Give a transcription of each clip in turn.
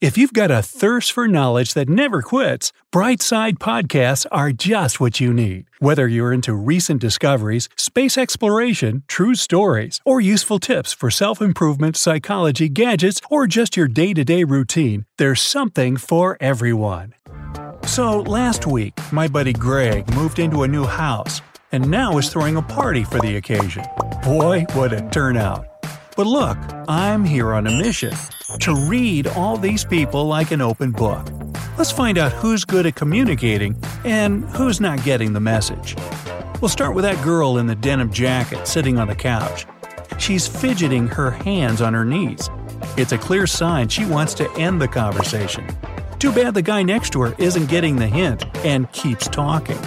If you've got a thirst for knowledge that never quits, Brightside Podcasts are just what you need. Whether you're into recent discoveries, space exploration, true stories, or useful tips for self improvement, psychology, gadgets, or just your day to day routine, there's something for everyone. So, last week, my buddy Greg moved into a new house and now is throwing a party for the occasion. Boy, what a turnout! But look, I'm here on a mission to read all these people like an open book. Let's find out who's good at communicating and who's not getting the message. We'll start with that girl in the denim jacket sitting on the couch. She's fidgeting her hands on her knees. It's a clear sign she wants to end the conversation. Too bad the guy next to her isn't getting the hint and keeps talking.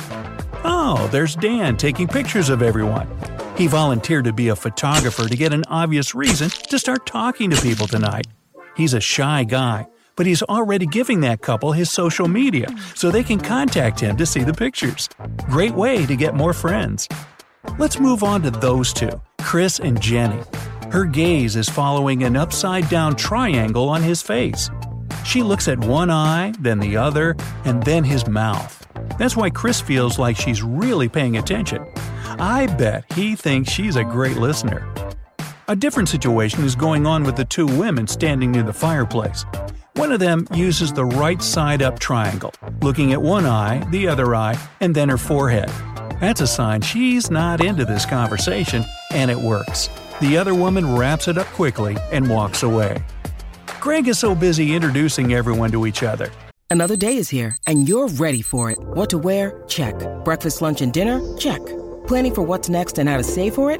Oh, there's Dan taking pictures of everyone. He volunteered to be a photographer to get an obvious reason to start talking to people tonight. He's a shy guy, but he's already giving that couple his social media so they can contact him to see the pictures. Great way to get more friends. Let's move on to those two, Chris and Jenny. Her gaze is following an upside down triangle on his face. She looks at one eye, then the other, and then his mouth. That's why Chris feels like she's really paying attention. I bet he thinks she's a great listener. A different situation is going on with the two women standing near the fireplace. One of them uses the right side up triangle, looking at one eye, the other eye, and then her forehead. That's a sign she's not into this conversation, and it works. The other woman wraps it up quickly and walks away. Greg is so busy introducing everyone to each other. Another day is here, and you're ready for it. What to wear? Check. Breakfast, lunch, and dinner? Check. Planning for what's next and how to save for it?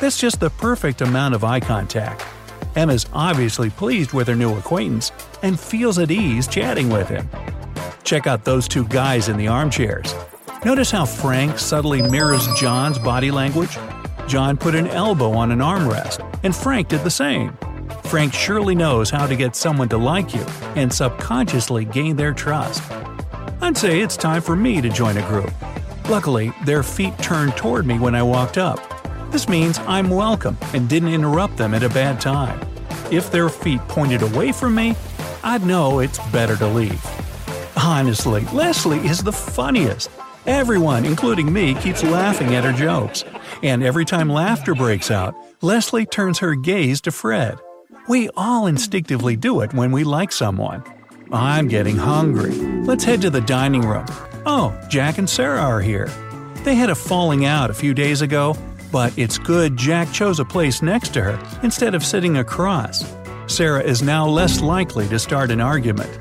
That's just the perfect amount of eye contact. Emma's obviously pleased with her new acquaintance and feels at ease chatting with him. Check out those two guys in the armchairs. Notice how Frank subtly mirrors John's body language? John put an elbow on an armrest, and Frank did the same. Frank surely knows how to get someone to like you and subconsciously gain their trust. I'd say it's time for me to join a group. Luckily, their feet turned toward me when I walked up. This means I'm welcome and didn't interrupt them at a bad time. If their feet pointed away from me, I'd know it's better to leave. Honestly, Leslie is the funniest. Everyone, including me, keeps laughing at her jokes. And every time laughter breaks out, Leslie turns her gaze to Fred. We all instinctively do it when we like someone. I'm getting hungry. Let's head to the dining room. Oh, Jack and Sarah are here. They had a falling out a few days ago, but it's good Jack chose a place next to her instead of sitting across. Sarah is now less likely to start an argument.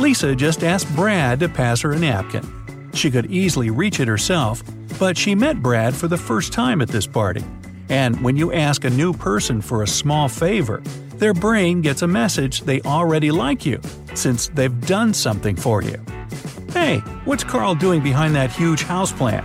Lisa just asked Brad to pass her a napkin. She could easily reach it herself, but she met Brad for the first time at this party. And when you ask a new person for a small favor, their brain gets a message they already like you, since they've done something for you. Hey, what's Carl doing behind that huge houseplant?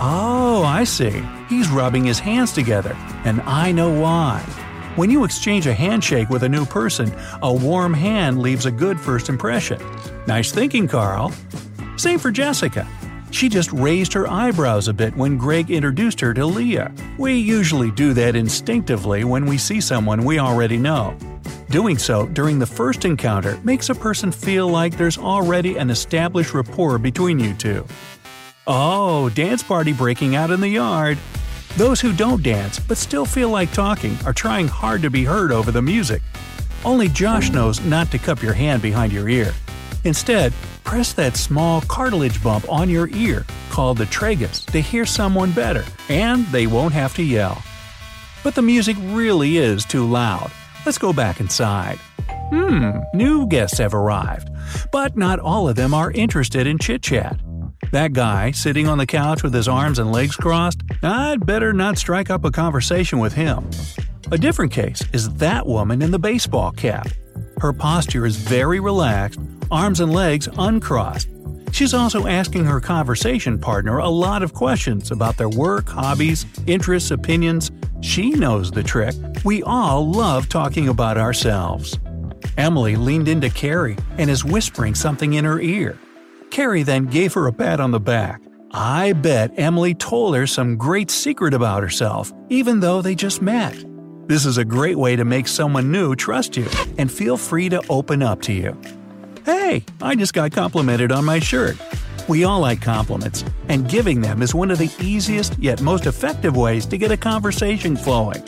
Oh, I see. He's rubbing his hands together, and I know why. When you exchange a handshake with a new person, a warm hand leaves a good first impression. Nice thinking, Carl. Same for Jessica. She just raised her eyebrows a bit when Greg introduced her to Leah. We usually do that instinctively when we see someone we already know. Doing so during the first encounter makes a person feel like there's already an established rapport between you two. Oh, dance party breaking out in the yard. Those who don't dance but still feel like talking are trying hard to be heard over the music. Only Josh knows not to cup your hand behind your ear. Instead, press that small cartilage bump on your ear, called the tragus, to hear someone better, and they won't have to yell. But the music really is too loud. Let's go back inside. Hmm, new guests have arrived, but not all of them are interested in chit chat. That guy, sitting on the couch with his arms and legs crossed, I'd better not strike up a conversation with him. A different case is that woman in the baseball cap. Her posture is very relaxed, arms and legs uncrossed. She's also asking her conversation partner a lot of questions about their work, hobbies, interests, opinions. She knows the trick. We all love talking about ourselves. Emily leaned into Carrie and is whispering something in her ear. Carrie then gave her a pat on the back. I bet Emily told her some great secret about herself, even though they just met. This is a great way to make someone new trust you and feel free to open up to you. Hey, I just got complimented on my shirt. We all like compliments, and giving them is one of the easiest yet most effective ways to get a conversation flowing.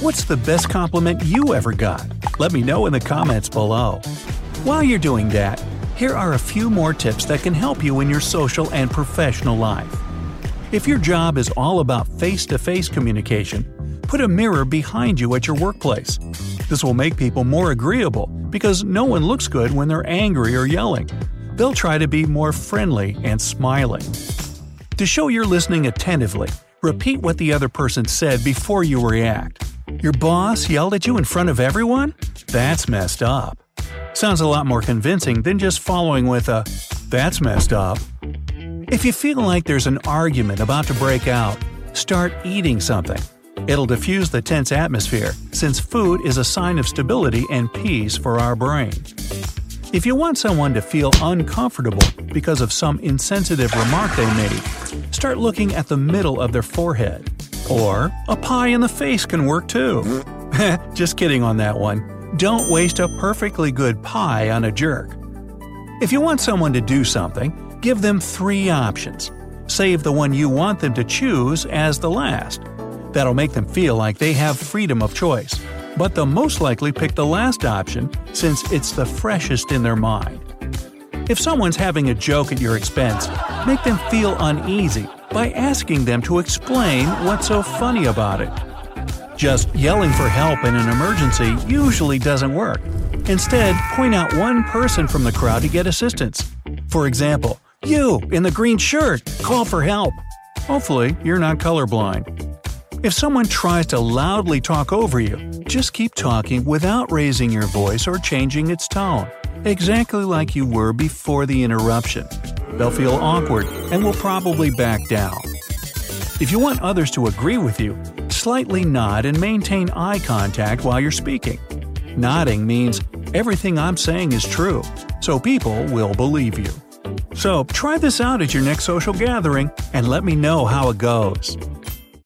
What's the best compliment you ever got? Let me know in the comments below. While you're doing that, here are a few more tips that can help you in your social and professional life. If your job is all about face to face communication, put a mirror behind you at your workplace. This will make people more agreeable because no one looks good when they're angry or yelling. They'll try to be more friendly and smiling. To show you're listening attentively, repeat what the other person said before you react. Your boss yelled at you in front of everyone? That's messed up. Sounds a lot more convincing than just following with a, that's messed up. If you feel like there's an argument about to break out, start eating something. It'll diffuse the tense atmosphere, since food is a sign of stability and peace for our brain. If you want someone to feel uncomfortable because of some insensitive remark they made, start looking at the middle of their forehead. Or a pie in the face can work too. Just kidding on that one. Don't waste a perfectly good pie on a jerk. If you want someone to do something, give them three options. Save the one you want them to choose as the last. That'll make them feel like they have freedom of choice. But they'll most likely pick the last option since it's the freshest in their mind. If someone's having a joke at your expense, make them feel uneasy by asking them to explain what's so funny about it. Just yelling for help in an emergency usually doesn't work. Instead, point out one person from the crowd to get assistance. For example, you in the green shirt, call for help. Hopefully, you're not colorblind. If someone tries to loudly talk over you, just keep talking without raising your voice or changing its tone, exactly like you were before the interruption. They'll feel awkward and will probably back down. If you want others to agree with you, slightly nod and maintain eye contact while you're speaking. Nodding means everything I'm saying is true, so people will believe you. So try this out at your next social gathering and let me know how it goes.